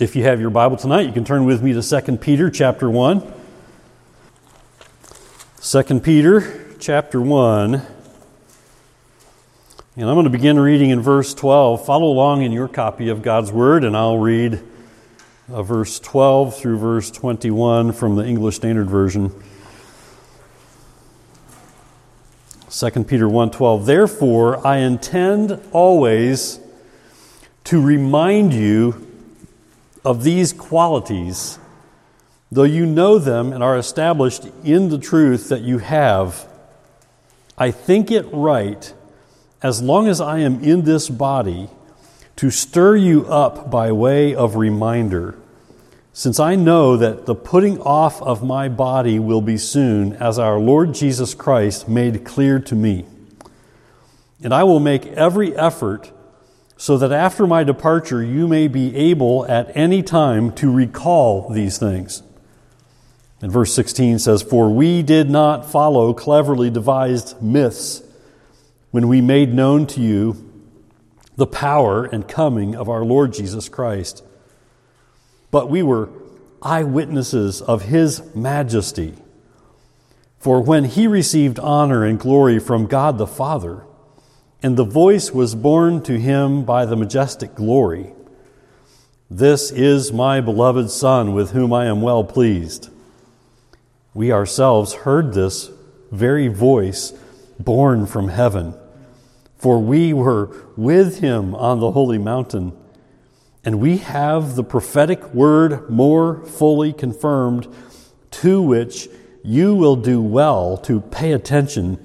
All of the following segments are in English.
If you have your Bible tonight, you can turn with me to 2 Peter chapter 1. 2 Peter chapter 1. And I'm going to begin reading in verse 12. Follow along in your copy of God's Word, and I'll read uh, verse 12 through verse 21 from the English Standard Version. 2 Peter 1:12 Therefore I intend always to remind you of these qualities, though you know them and are established in the truth that you have, I think it right, as long as I am in this body, to stir you up by way of reminder, since I know that the putting off of my body will be soon, as our Lord Jesus Christ made clear to me. And I will make every effort so that after my departure you may be able at any time to recall these things. And verse 16 says, For we did not follow cleverly devised myths when we made known to you the power and coming of our Lord Jesus Christ, but we were eyewitnesses of his majesty. For when he received honor and glory from God the Father, and the voice was borne to him by the majestic glory This is my beloved Son, with whom I am well pleased. We ourselves heard this very voice borne from heaven, for we were with him on the holy mountain, and we have the prophetic word more fully confirmed, to which you will do well to pay attention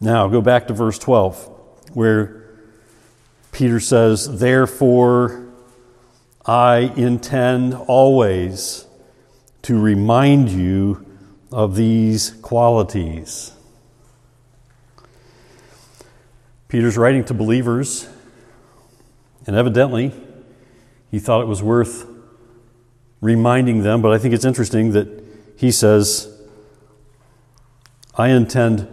Now, go back to verse 12, where Peter says, Therefore, I intend always to remind you of these qualities. Peter's writing to believers, and evidently, he thought it was worth reminding them, but I think it's interesting that he says, I intend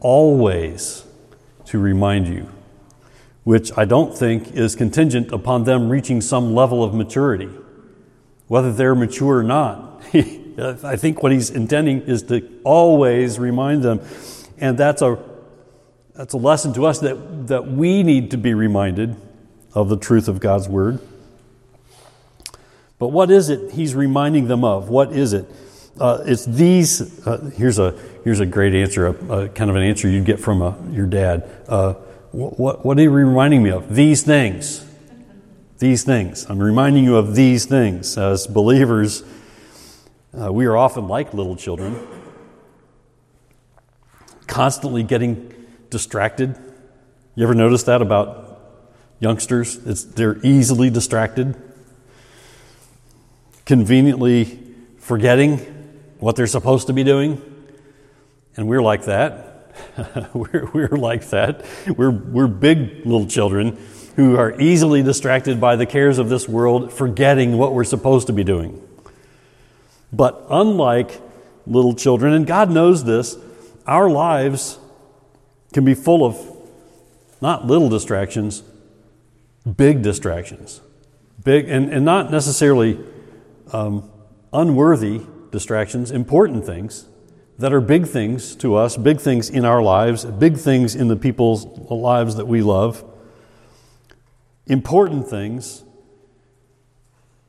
always to remind you, which I don't think is contingent upon them reaching some level of maturity, whether they're mature or not. I think what he's intending is to always remind them. And that's a, that's a lesson to us that, that we need to be reminded of the truth of God's Word. But what is it he's reminding them of? What is it? Uh, it's these. Uh, here's a here's a great answer, a, a, kind of an answer you'd get from a, uh, your dad. Uh, what, what are you reminding me of? These things. These things. I'm reminding you of these things. As believers, uh, we are often like little children, constantly getting distracted. You ever notice that about youngsters? It's, they're easily distracted, conveniently forgetting what they're supposed to be doing. And we're like that. we're, we're like that. We're, we're big little children who are easily distracted by the cares of this world, forgetting what we're supposed to be doing. But unlike little children, and God knows this, our lives can be full of not little distractions, big distractions. Big, and, and not necessarily um, unworthy distractions, important things that are big things to us, big things in our lives, big things in the people's lives that we love, important things,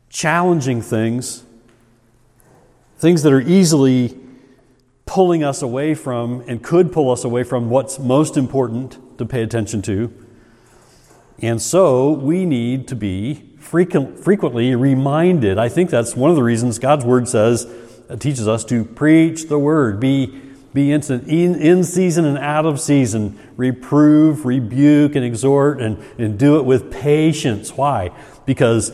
challenging things, things that are easily pulling us away from and could pull us away from what's most important to pay attention to. And so we need to be frequently reminded. I think that's one of the reasons God's Word says, Uh, teaches us to preach the Word, be Be instant, in, in season and out of season. Reprove, rebuke, and exhort, and, and do it with patience. Why? Because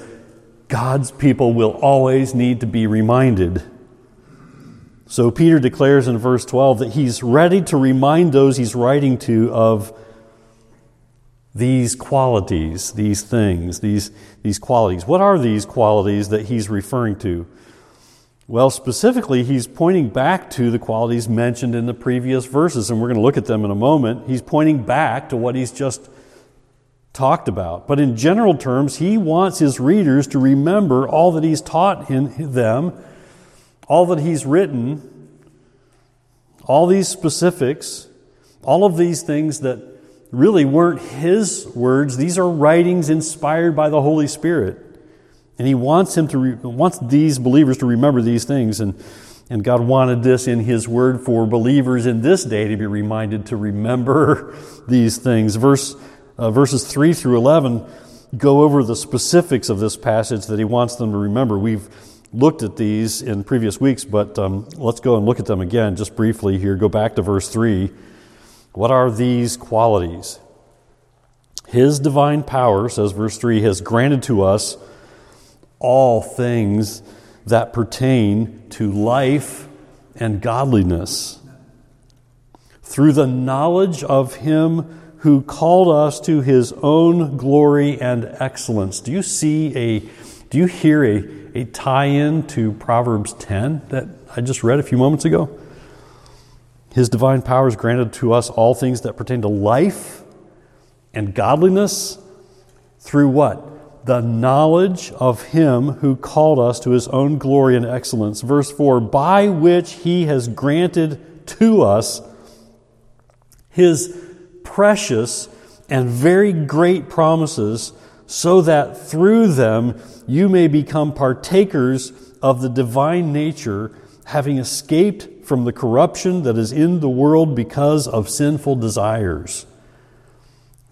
God's people will always need to be reminded. So Peter declares in verse 12 that he's ready to remind those he's writing to of these qualities, these things, these, these qualities. What are these qualities that he's referring to? Well, specifically, he's pointing back to the qualities mentioned in the previous verses, and we're going to look at them in a moment. He's pointing back to what he's just talked about. But in general terms, he wants his readers to remember all that he's taught in them, all that he's written, all these specifics, all of these things that really weren't his words. These are writings inspired by the Holy Spirit. And he wants him to re- wants these believers to remember these things and and God wanted this in his word for believers in this day to be reminded to remember these things. Verse uh, verses 3 through 11 go over the specifics of this passage that he wants them to remember. We've looked at these in previous weeks, but um, let's go and look at them again just briefly here. Go back to verse 3. What are these qualities? His divine power, says verse 3, has granted to us all things that pertain to life and godliness through the knowledge of Him who called us to His own glory and excellence. Do you see a, do you hear a, a tie in to Proverbs 10 that I just read a few moments ago? His divine power has granted to us all things that pertain to life and godliness through what? The knowledge of him who called us to his own glory and excellence. Verse 4 by which he has granted to us his precious and very great promises, so that through them you may become partakers of the divine nature, having escaped from the corruption that is in the world because of sinful desires.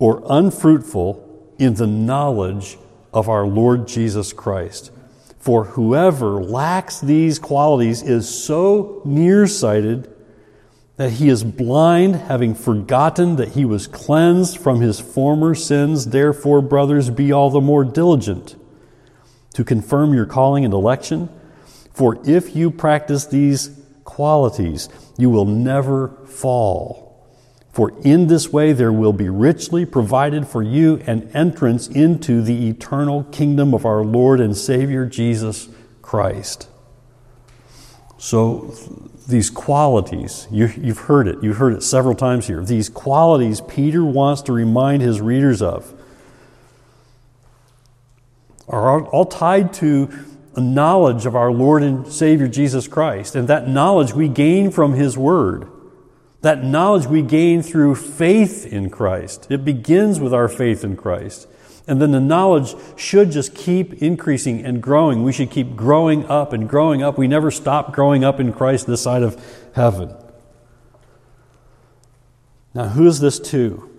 or unfruitful in the knowledge of our Lord Jesus Christ. For whoever lacks these qualities is so nearsighted that he is blind, having forgotten that he was cleansed from his former sins. Therefore, brothers, be all the more diligent to confirm your calling and election. For if you practice these qualities, you will never fall. For in this way there will be richly provided for you an entrance into the eternal kingdom of our Lord and Savior Jesus Christ. So, these qualities, you, have heard it, you've heard it several times here. These qualities Peter wants to remind his readers of are all tied to a knowledge of our Lord and Savior Jesus Christ. And that knowledge we gain from his word. That knowledge we gain through faith in Christ. It begins with our faith in Christ. And then the knowledge should just keep increasing and growing. We should keep growing up and growing up. We never stop growing up in Christ this side of heaven. Now, who is this to?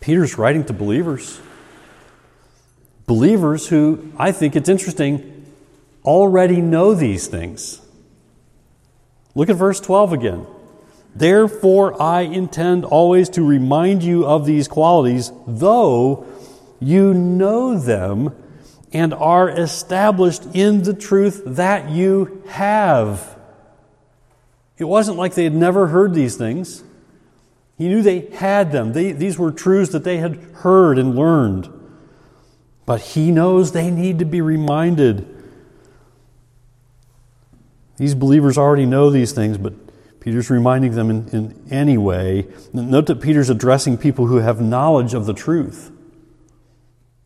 Peter's writing to believers. Believers who, I think it's interesting, already know these things. Look at verse 12 again. Therefore, I intend always to remind you of these qualities, though you know them and are established in the truth that you have. It wasn't like they had never heard these things. He knew they had them. They, these were truths that they had heard and learned. But he knows they need to be reminded. These believers already know these things, but Peter's reminding them in, in any way. Note that Peter's addressing people who have knowledge of the truth.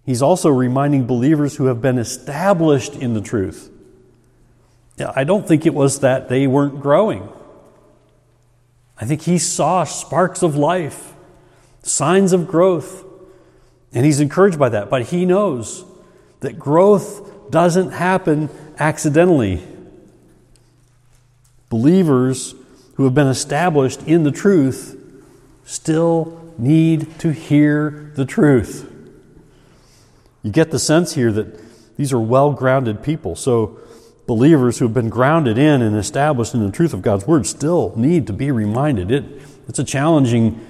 He's also reminding believers who have been established in the truth. I don't think it was that they weren't growing. I think he saw sparks of life, signs of growth, and he's encouraged by that. But he knows that growth doesn't happen accidentally. Believers who have been established in the truth still need to hear the truth. You get the sense here that these are well grounded people. So, believers who have been grounded in and established in the truth of God's Word still need to be reminded. It, it's a challenging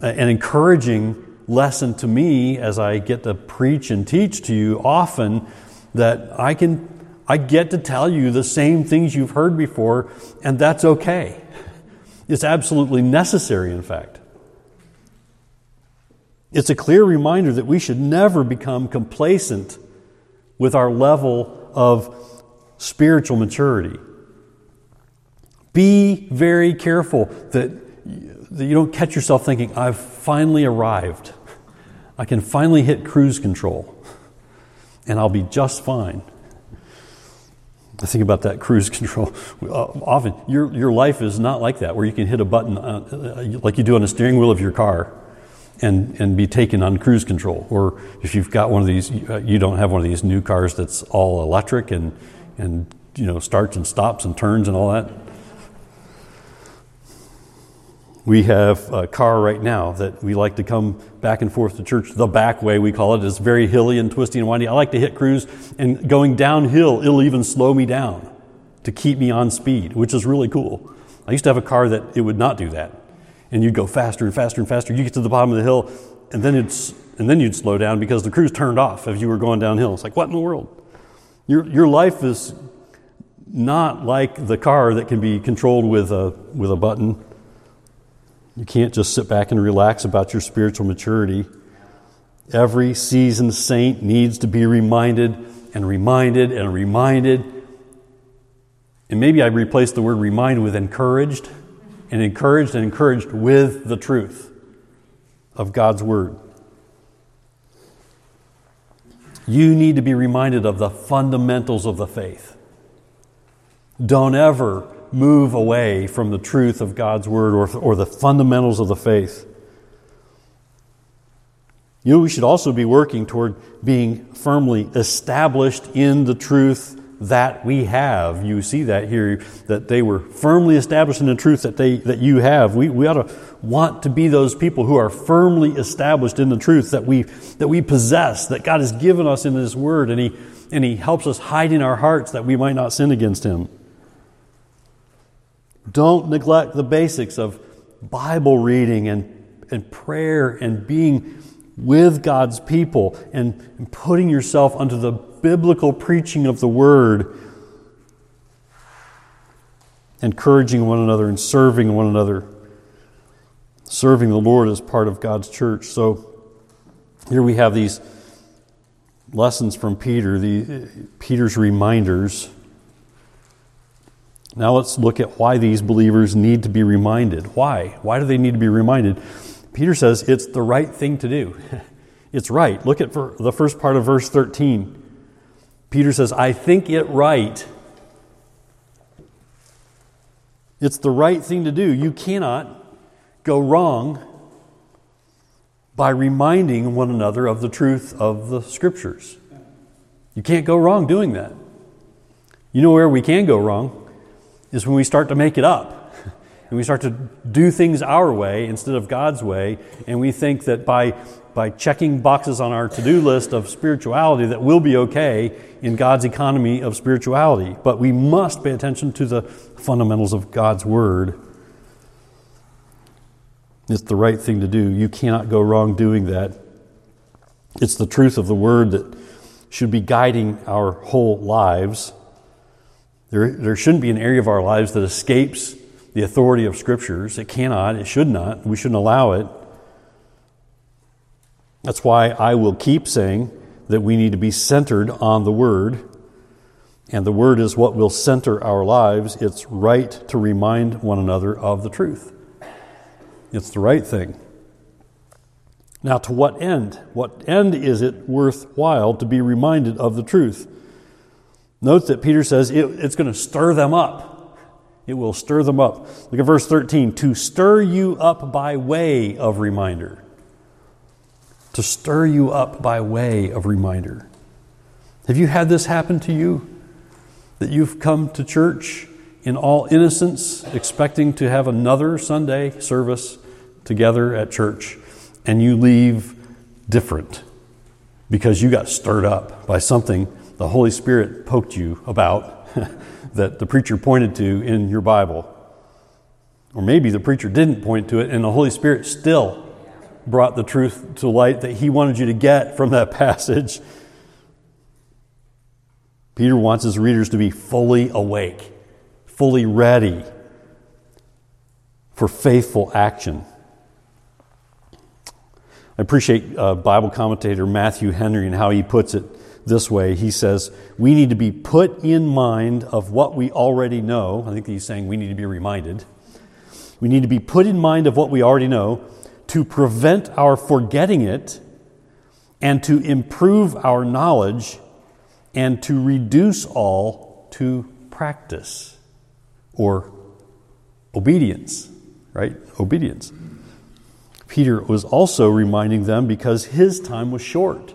uh, and encouraging lesson to me as I get to preach and teach to you often that I can I get to tell you the same things you've heard before and that's okay. It's absolutely necessary in fact. It's a clear reminder that we should never become complacent with our level of spiritual maturity. Be very careful that, that you don't catch yourself thinking, I've finally arrived. I can finally hit cruise control and I'll be just fine. I think about that cruise control. Uh, often, your, your life is not like that, where you can hit a button uh, uh, like you do on the steering wheel of your car and, and be taken on cruise control. Or if you've got one of these, you don't have one of these new cars that's all electric and, and you know, starts and stops and turns and all that. We have a car right now that we like to come back and forth to church the back way, we call it. It's very hilly and twisty and windy. I like to hit cruise, and going downhill, it'll even slow me down to keep me on speed, which is really cool. I used to have a car that it would not do that and you'd go faster and faster and faster. You get to the bottom of the hill, and then it's and then you'd slow down because the cruise turned off as you were going downhill. It's like, what in the world? Your your life is not like the car that can be controlled with a with a button. You can't just sit back and relax about your spiritual maturity. Every seasoned saint needs to be reminded and reminded and reminded. And maybe I'd replace the word reminded with encouraged and encouraged and encouraged with the truth of God's Word. You need to be reminded of the fundamentals of the faith. Don't ever move away from the truth of God's Word or, or the fundamentals of the faith. You know, we should also be working toward being firmly established in the truth that we have. You see that here, that they were firmly established in the truth that, they, that you have. We, we ought to want to be those people who are firmly established in the truth that we, that we possess, that God has given us in His Word, and He, and he helps us hide in our hearts that we might not sin against Him. Don't neglect the basics of Bible reading and, and prayer and being with God's people and, and putting yourself under the biblical preaching of the word, encouraging one another and serving one another, serving the Lord as part of God's church. So here we have these lessons from Peter, the Peter's reminders. Now let's look at why these believers need to be reminded. Why? Why do they need to be reminded? Peter says it's the right thing to do. it's right. Look at the first part of verse 13. Peter says, I think it right. It's the right thing to do. You cannot go wrong by reminding one another of the truth of the scriptures. You can't go wrong doing that. You know where we can go wrong is when we start to make it up. And we start to do things our way instead of God's way, and we think that by by checking boxes on our to do list of spirituality that will be okay in God's economy of spirituality. But we must pay attention to the fundamentals of God's Word. It's the right thing to do. You cannot go wrong doing that. It's the truth of the Word that should be guiding our whole lives. There, there shouldn't be an area of our lives that escapes the authority of Scriptures. It cannot, it should not. We shouldn't allow it. That's why I will keep saying that we need to be centered on the Word. And the Word is what will center our lives. It's right to remind one another of the truth. It's the right thing. Now, to what end? What end is it worthwhile to be reminded of the truth? Note that Peter says it, it's going to stir them up. It will stir them up. Look at verse 13 to stir you up by way of reminder. To stir you up by way of reminder. Have you had this happen to you? That you've come to church in all innocence, expecting to have another Sunday service together at church, and you leave different because you got stirred up by something the Holy Spirit poked you about that the preacher pointed to in your Bible. Or maybe the preacher didn't point to it and the Holy Spirit still brought the truth to light that he wanted you to get from that passage. Peter wants his readers to be fully awake, fully ready for faithful action. I appreciate uh, Bible commentator Matthew Henry and how he puts it this way. He says, We need to be put in mind of what we already know. I think he's saying we need to be reminded. We need to be put in mind of what we already know to prevent our forgetting it and to improve our knowledge and to reduce all to practice or obedience, right? Obedience. Peter was also reminding them because his time was short.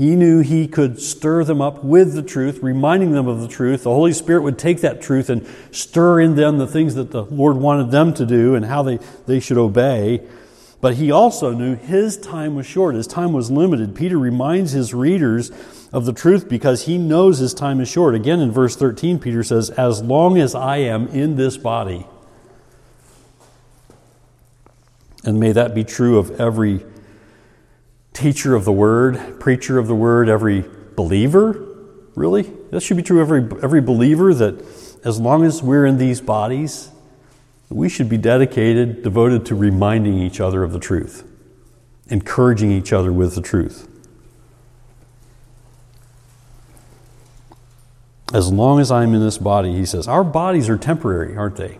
He knew he could stir them up with the truth, reminding them of the truth. The Holy Spirit would take that truth and stir in them the things that the Lord wanted them to do and how they, they should obey. But he also knew his time was short, his time was limited. Peter reminds his readers of the truth because he knows his time is short. Again, in verse 13, Peter says, As long as I am in this body, and may that be true of every teacher of the word, preacher of the word, every believer, really? That should be true every, every believer that as long as we're in these bodies, we should be dedicated, devoted to reminding each other of the truth, encouraging each other with the truth. As long as I'm in this body, he says, our bodies are temporary, aren't they?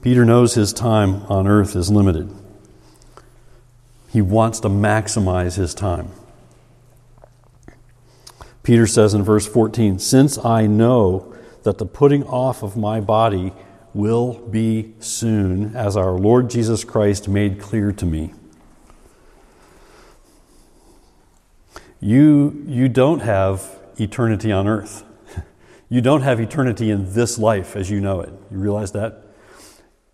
Peter knows his time on earth is limited. He wants to maximize his time. Peter says in verse 14, Since I know that the putting off of my body will be soon, as our Lord Jesus Christ made clear to me. You, you don't have eternity on earth. You don't have eternity in this life as you know it. You realize that?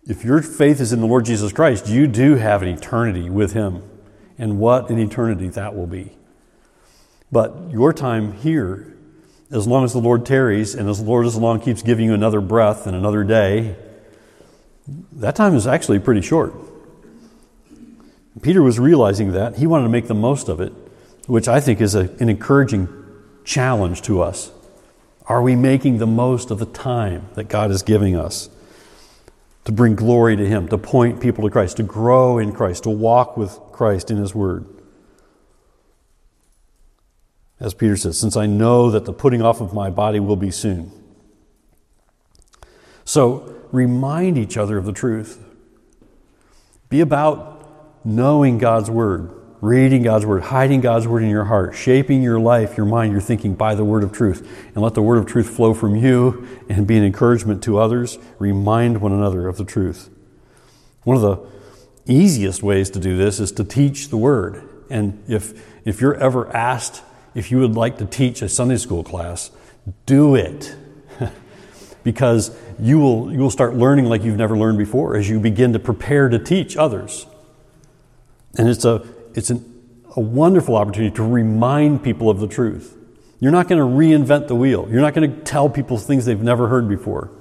If your faith is in the Lord Jesus Christ, you do have an eternity with Him and what an eternity that will be. But your time here, as long as the Lord tarries and as the Lord as long keeps giving you another breath and another day, that time is actually pretty short. Peter was realizing that. He wanted to make the most of it, which I think is a, an encouraging challenge to us. Are we making the most of the time that God is giving us? To bring glory to Him, to point people to Christ, to grow in Christ, to walk with Christ in His Word. As Peter says, since I know that the putting off of my body will be soon. So remind each other of the truth. Be about knowing God's Word reading God's Word, hiding God's Word in your heart, shaping your life, your mind, your thinking by the Word of truth. And let the Word of truth flow from you and be an encouragement to others. Remind one another of the truth. One of the easiest ways to do this is to teach the Word. And if, if you're ever asked if you would like to teach a Sunday school class, do it. because you will, you will start learning like you've never learned before as you begin to prepare to teach others. And it's a, it's an, a wonderful opportunity to remind people of the truth. You're not going to reinvent the wheel. You're not going to tell people things they've never heard before.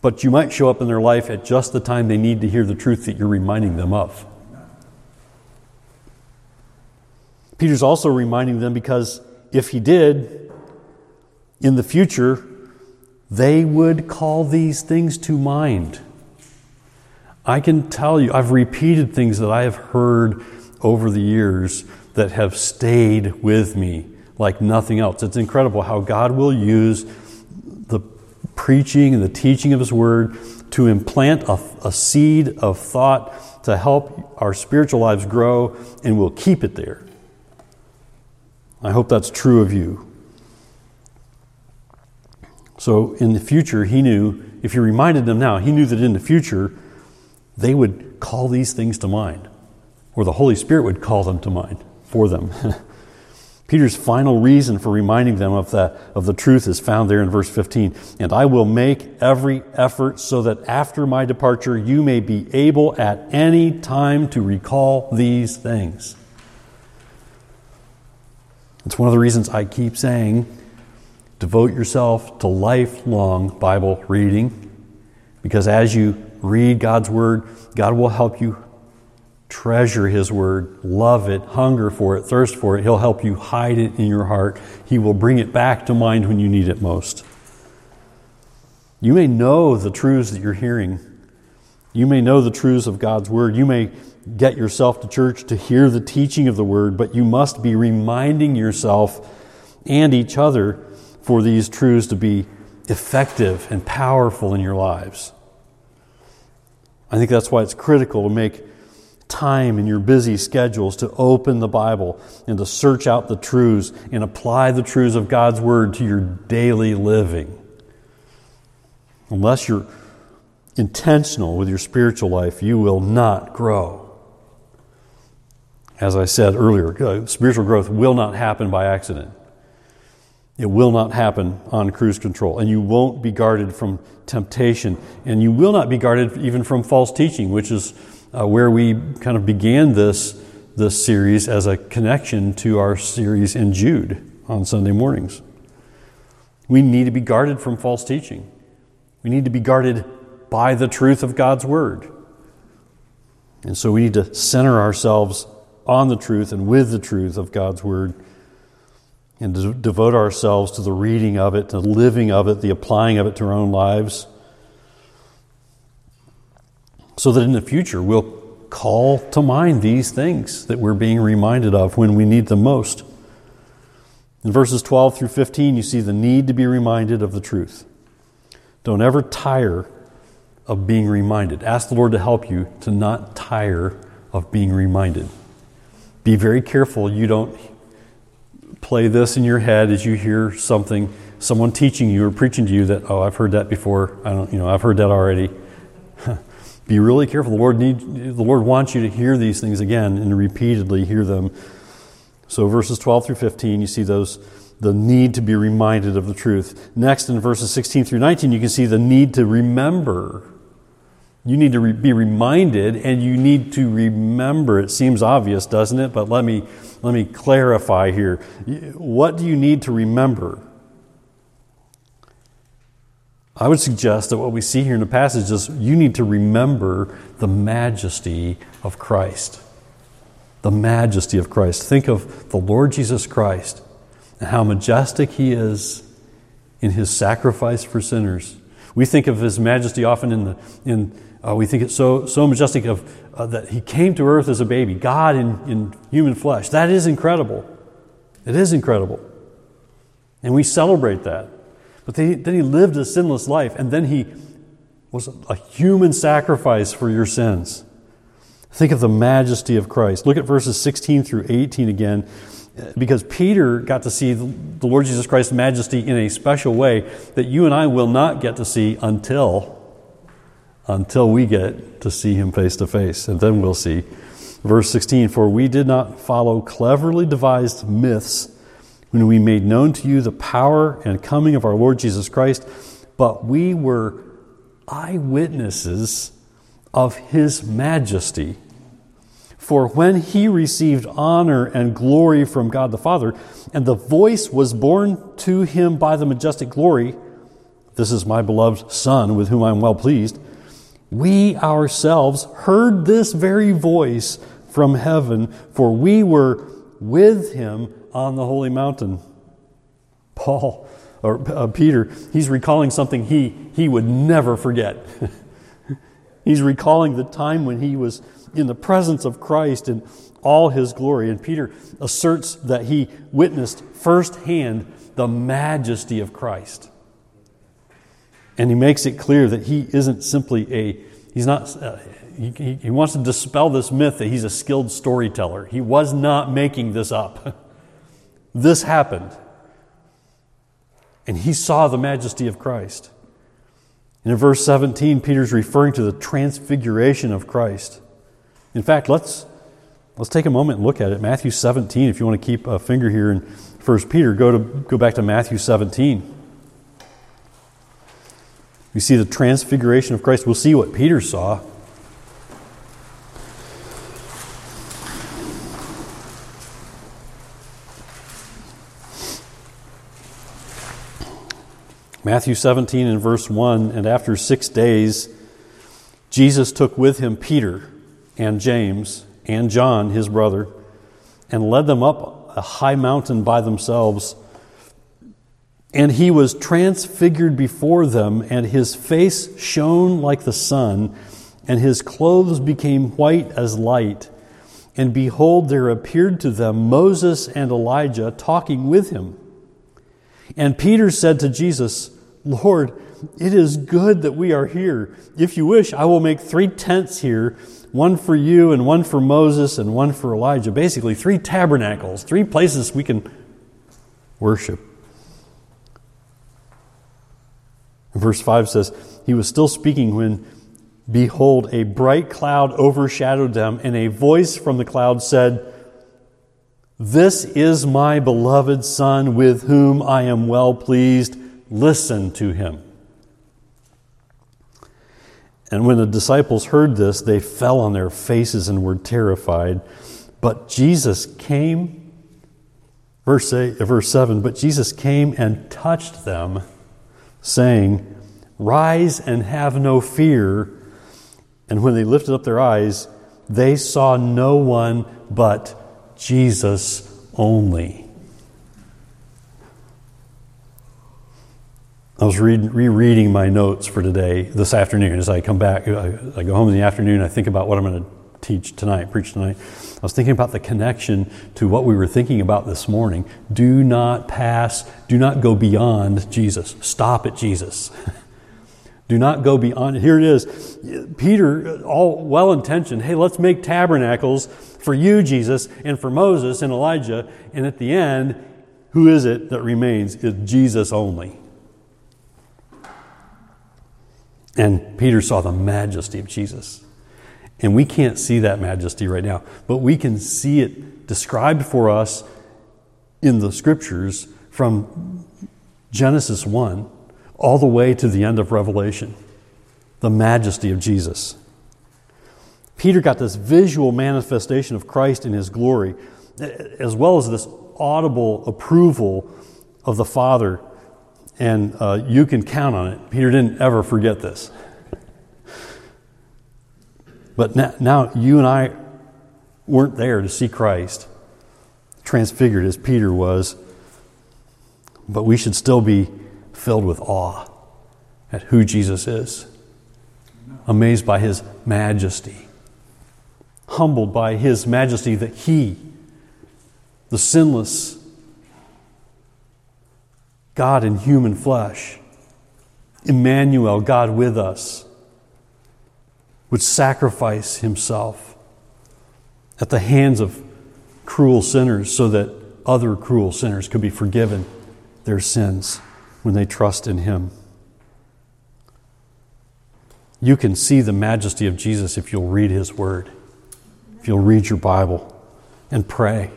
But you might show up in their life at just the time they need to hear the truth that you're reminding them of. Peter's also reminding them because if he did, in the future, they would call these things to mind. I can tell you, I've repeated things that I have heard over the years that have stayed with me like nothing else. It's incredible how God will use the preaching and the teaching of His Word to implant a, a seed of thought to help our spiritual lives grow, and we'll keep it there. I hope that's true of you. So in the future, he knew, if you reminded them now, he knew that in the future, they would call these things to mind, or the Holy Spirit would call them to mind for them. Peter's final reason for reminding them of the, of the truth is found there in verse 15. And I will make every effort so that after my departure you may be able at any time to recall these things. It's one of the reasons I keep saying devote yourself to lifelong Bible reading because as you read God's Word, God will help you treasure His Word, love it, hunger for it, thirst for it. He'll help you hide it in your heart. He will bring it back to mind when you need it most. You may know the truths that you're hearing. You may know the truths of God's Word. You may get yourself to church to hear the teaching of the word, but you must be reminding yourself and each other for these truths to be effective and powerful in your lives. I think that's why it's critical to make time in your busy schedules to open the Bible and to search out the truths and apply the truths of God's Word to your daily living. Unless you're intentional with your spiritual life, you will not grow as I said earlier, uh, spiritual growth will not happen by accident. It will not happen on cruise control. And you won't be guarded from temptation. And you will not be guarded even from false teaching, which is uh, where we kind of began this, this series as a connection to our series in Jude on Sunday mornings. We need to be guarded from false teaching. We need to be guarded by the truth of God's Word. And so we need to center ourselves on the truth and with the truth of God's Word and to devote ourselves to the reading of it, to the living of it, the applying of it to our own lives, so that in the future we'll call to mind these things that we're being reminded of when we need them most. In verses 12 through 15, you see the need to be reminded of the truth. Don't ever tire of being reminded. Ask the Lord to help you to not tire of being reminded. Be very careful you don't play this in your head as you hear something, someone teaching you or preaching to you that, oh, I've heard that before. I don't, you know, I've heard that already. Be really careful. The Lord need, the Lord wants you to hear these things again and repeatedly hear them. So verses 12 through 15, you see those the need to be reminded of the truth. Next, in verses 16 through 19, you can see the need to remember you need to re- be reminded and you need to remember. It seems obvious, doesn't it? But let me, let me clarify here. What do you need to remember? I would suggest that what we see here in the passage is you need to remember the majesty of Christ. The majesty of Christ. Think of the Lord Jesus Christ and how majestic he is in his sacrifice for sinners. We think of his majesty often in the in uh, we think it's so, so majestic of, uh, that he came to earth as a baby, God in, in human flesh. That is incredible. It is incredible. And we celebrate that. But then he lived a sinless life, and then he was a human sacrifice for your sins. Think of the majesty of Christ. Look at verses 16 through 18 again, because Peter got to see the Lord Jesus Christ's majesty in a special way that you and I will not get to see until until we get to see him face to face, and then we'll see. Verse 16 For we did not follow cleverly devised myths when we made known to you the power and coming of our Lord Jesus Christ, but we were eyewitnesses of his majesty. For when he received honor and glory from God the Father, and the voice was borne to him by the majestic glory, This is my beloved Son, with whom I am well pleased we ourselves heard this very voice from heaven, for we were with him on the holy mountain. Paul, or uh, Peter, he's recalling something he, he would never forget. he's recalling the time when he was in the presence of Christ in all his glory. And Peter asserts that he witnessed firsthand the majesty of Christ. And he makes it clear that he isn't simply a, he's not, uh, he, he wants to dispel this myth that he's a skilled storyteller. He was not making this up. this happened. And he saw the majesty of Christ. And in verse 17, Peter's referring to the transfiguration of Christ. In fact, let's, let's take a moment and look at it. Matthew 17, if you want to keep a finger here in 1 Peter, go, to, go back to Matthew 17. We see the transfiguration of Christ. We'll see what Peter saw. Matthew 17 and verse 1 And after six days, Jesus took with him Peter and James and John, his brother, and led them up a high mountain by themselves. And he was transfigured before them, and his face shone like the sun, and his clothes became white as light. And behold, there appeared to them Moses and Elijah talking with him. And Peter said to Jesus, Lord, it is good that we are here. If you wish, I will make three tents here one for you, and one for Moses, and one for Elijah. Basically, three tabernacles, three places we can worship. Verse 5 says, He was still speaking when, behold, a bright cloud overshadowed them, and a voice from the cloud said, This is my beloved Son, with whom I am well pleased Listen to him. And when the disciples heard this, they fell on their faces and were terrified. But Jesus came, verse, eight, verse 7, but Jesus came and touched them, saying, Rise and have no fear. And when they lifted up their eyes, they saw no one but Jesus only. I was read, rereading my notes for today this afternoon as I come back. I, I go home in the afternoon. I think about what I'm going to teach tonight, preach tonight. I was thinking about the connection to what we were thinking about this morning. Do not pass, do not go beyond Jesus. Stop at Jesus. do not go beyond. Here it is. Peter, all well intentioned, hey, let's make tabernacles for you, Jesus, and for Moses and Elijah. And at the end, who is it that remains? It's Jesus only. And Peter saw the majesty of Jesus. And we can't see that majesty right now, but we can see it described for us in the scriptures from Genesis 1 all the way to the end of Revelation. The majesty of Jesus. Peter got this visual manifestation of Christ in his glory, as well as this audible approval of the Father and uh, you can count on it. Peter didn't ever forget this. But now, now, you and I weren't there to see Christ transfigured as Peter was, but we should still be filled with awe at who Jesus is, amazed by his majesty, humbled by his majesty that he, the sinless, God in human flesh, Emmanuel, God with us, would sacrifice himself at the hands of cruel sinners so that other cruel sinners could be forgiven their sins when they trust in him. You can see the majesty of Jesus if you'll read his word, if you'll read your Bible and pray.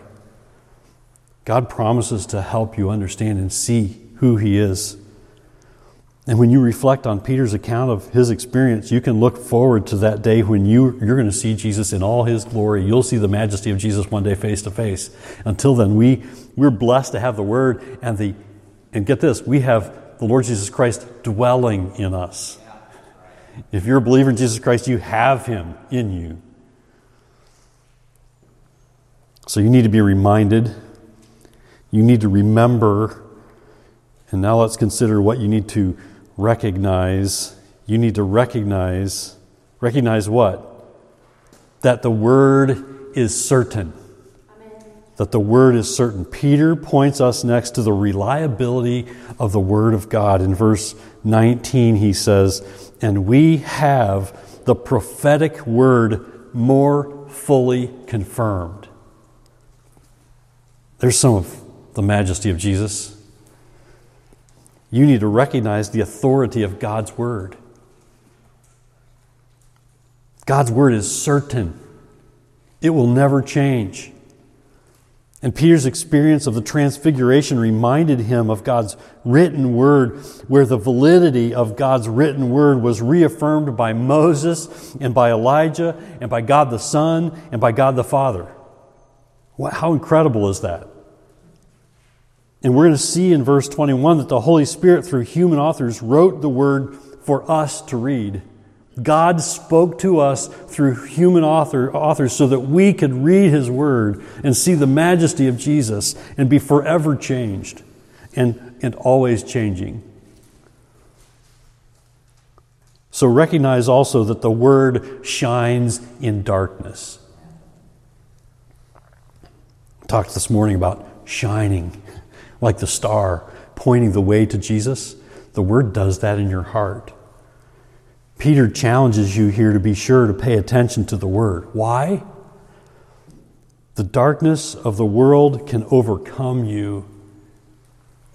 God promises to help you understand and see who he is. And when you reflect on Peter's account of his experience, you can look forward to that day when you, you're going to see Jesus in all his glory. You'll see the majesty of Jesus one day face to face. Until then, we, we're blessed to have the Word and the, and get this, we have the Lord Jesus Christ dwelling in us. If you're a believer in Jesus Christ, you have him in you. So you need to be reminded, you need to remember and now let's consider what you need to recognize. You need to recognize, recognize what? That the word is certain. Amen. That the word is certain. Peter points us next to the reliability of the word of God. In verse 19, he says, And we have the prophetic word more fully confirmed. There's some of the majesty of Jesus. You need to recognize the authority of God's Word. God's Word is certain, it will never change. And Peter's experience of the transfiguration reminded him of God's written word, where the validity of God's written word was reaffirmed by Moses and by Elijah and by God the Son and by God the Father. How incredible is that? And we're going to see in verse 21 that the Holy Spirit, through human authors, wrote the word for us to read. God spoke to us through human author, authors so that we could read His Word and see the majesty of Jesus and be forever changed and, and always changing. So recognize also that the Word shines in darkness. I talked this morning about shining like the star, pointing the way to Jesus. The Word does that in your heart. Peter challenges you here to be sure to pay attention to the word. Why? The darkness of the world can overcome you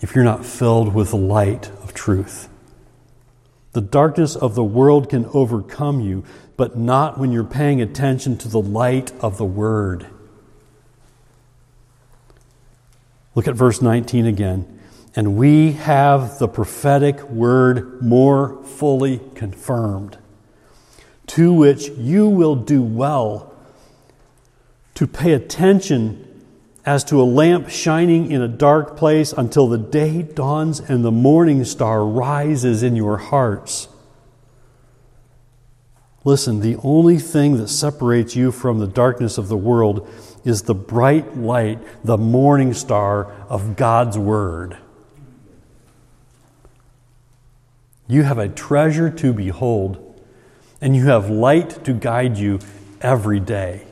if you're not filled with the light of truth. The darkness of the world can overcome you, but not when you're paying attention to the light of the Word. Look at verse 19 again and we have the prophetic word more fully confirmed, to which you will do well to pay attention as to a lamp shining in a dark place until the day dawns and the morning star rises in your hearts. Listen, the only thing that separates you from the darkness of the world is the bright light, the morning star of God's Word. You have a treasure to behold, and you have light to guide you every day.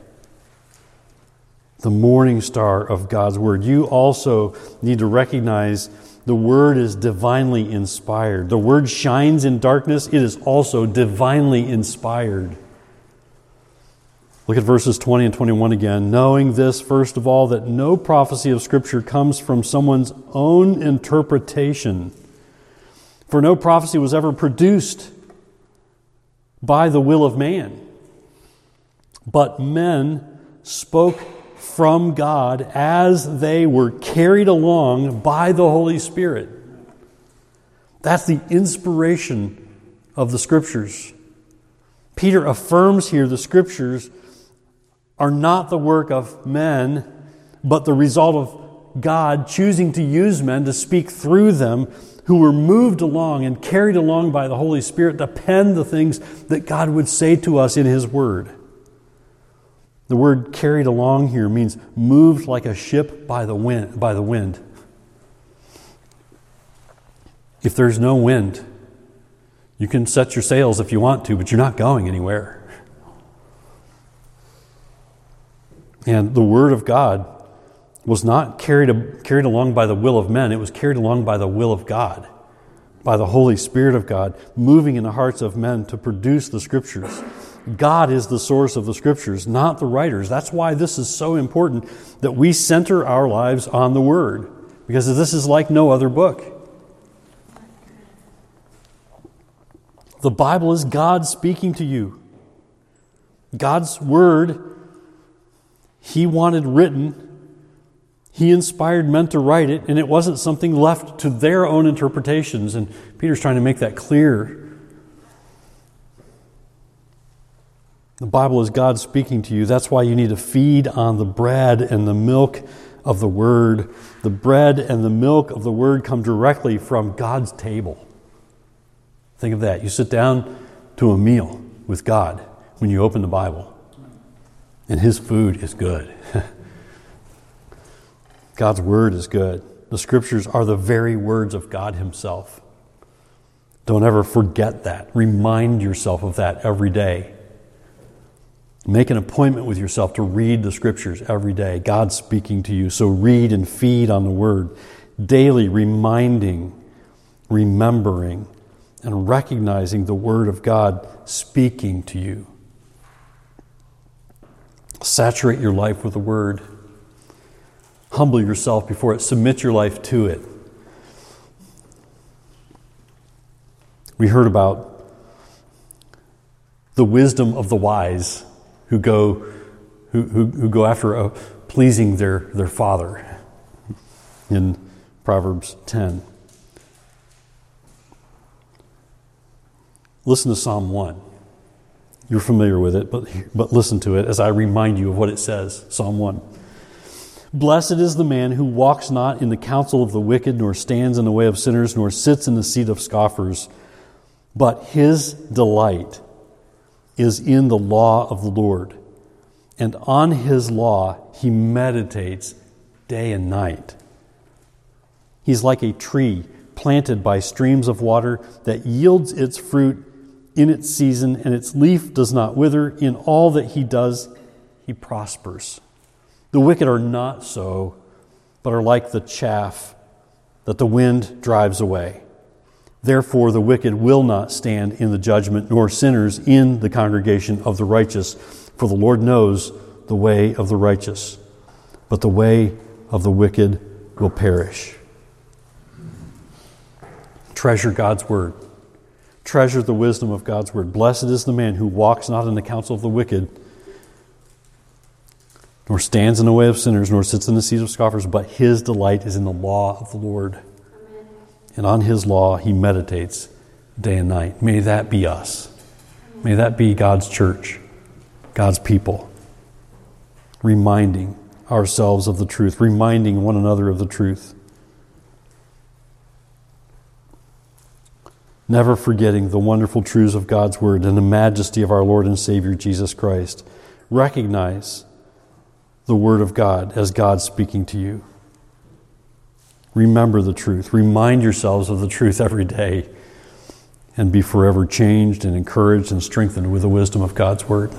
The morning star of God's Word. You also need to recognize the Word is divinely inspired. The Word shines in darkness, it is also divinely inspired. Look at verses 20 and 21 again. Knowing this, first of all, that no prophecy of Scripture comes from someone's own interpretation. For no prophecy was ever produced by the will of man, but men spoke from God as they were carried along by the Holy Spirit. That's the inspiration of the Scriptures. Peter affirms here the Scriptures are not the work of men, but the result of God choosing to use men to speak through them who were moved along and carried along by the Holy Spirit to pen the things that God would say to us in His Word. The word carried along here means moved like a ship by the wind. By the wind. If there's no wind, you can set your sails if you want to, but you're not going anywhere. And the Word of God was not carried, carried along by the will of men, it was carried along by the will of God, by the Holy Spirit of God, moving in the hearts of men to produce the Scriptures. God is the source of the Scriptures, not the writers. That's why this is so important that we center our lives on the Word, because this is like no other book. The Bible is God speaking to you. God's Word, He wanted written he inspired men to write it, and it wasn't something left to their own interpretations. And Peter's trying to make that clear. The Bible is God speaking to you. That's why you need to feed on the bread and the milk of the Word. The bread and the milk of the Word come directly from God's table. Think of that. You sit down to a meal with God when you open the Bible, and His food is good. God's word is good. The scriptures are the very words of God Himself. Don't ever forget that. Remind yourself of that every day. Make an appointment with yourself to read the scriptures every day. God's speaking to you. So read and feed on the word. Daily reminding, remembering, and recognizing the word of God speaking to you. Saturate your life with the word. Humble yourself before it, submit your life to it. We heard about the wisdom of the wise who go, who, who, who go after a, pleasing their, their father in Proverbs 10. Listen to Psalm 1. You're familiar with it, but, but listen to it as I remind you of what it says. Psalm 1. Blessed is the man who walks not in the counsel of the wicked, nor stands in the way of sinners, nor sits in the seat of scoffers, but his delight is in the law of the Lord, and on his law he meditates day and night. He's like a tree planted by streams of water that yields its fruit in its season, and its leaf does not wither. In all that he does, he prospers. The wicked are not so, but are like the chaff that the wind drives away. Therefore, the wicked will not stand in the judgment, nor sinners in the congregation of the righteous. For the Lord knows the way of the righteous, but the way of the wicked will perish. Treasure God's word. Treasure the wisdom of God's word. Blessed is the man who walks not in the counsel of the wicked, nor stands in the way of sinners, nor sits in the seat of scoffers, but his delight is in the law of the Lord and on his law he meditates day and night. May that be us. May that be God's church, God's people, reminding ourselves of the truth, reminding one another of the truth. Never forgetting the wonderful truths of God's Word and the majesty of our Lord and Savior Jesus Christ. Recognize the Word of God as God speaking to you. Remember the truth. Remind yourselves of the truth every day and be forever changed and encouraged and strengthened with the wisdom of God's Word.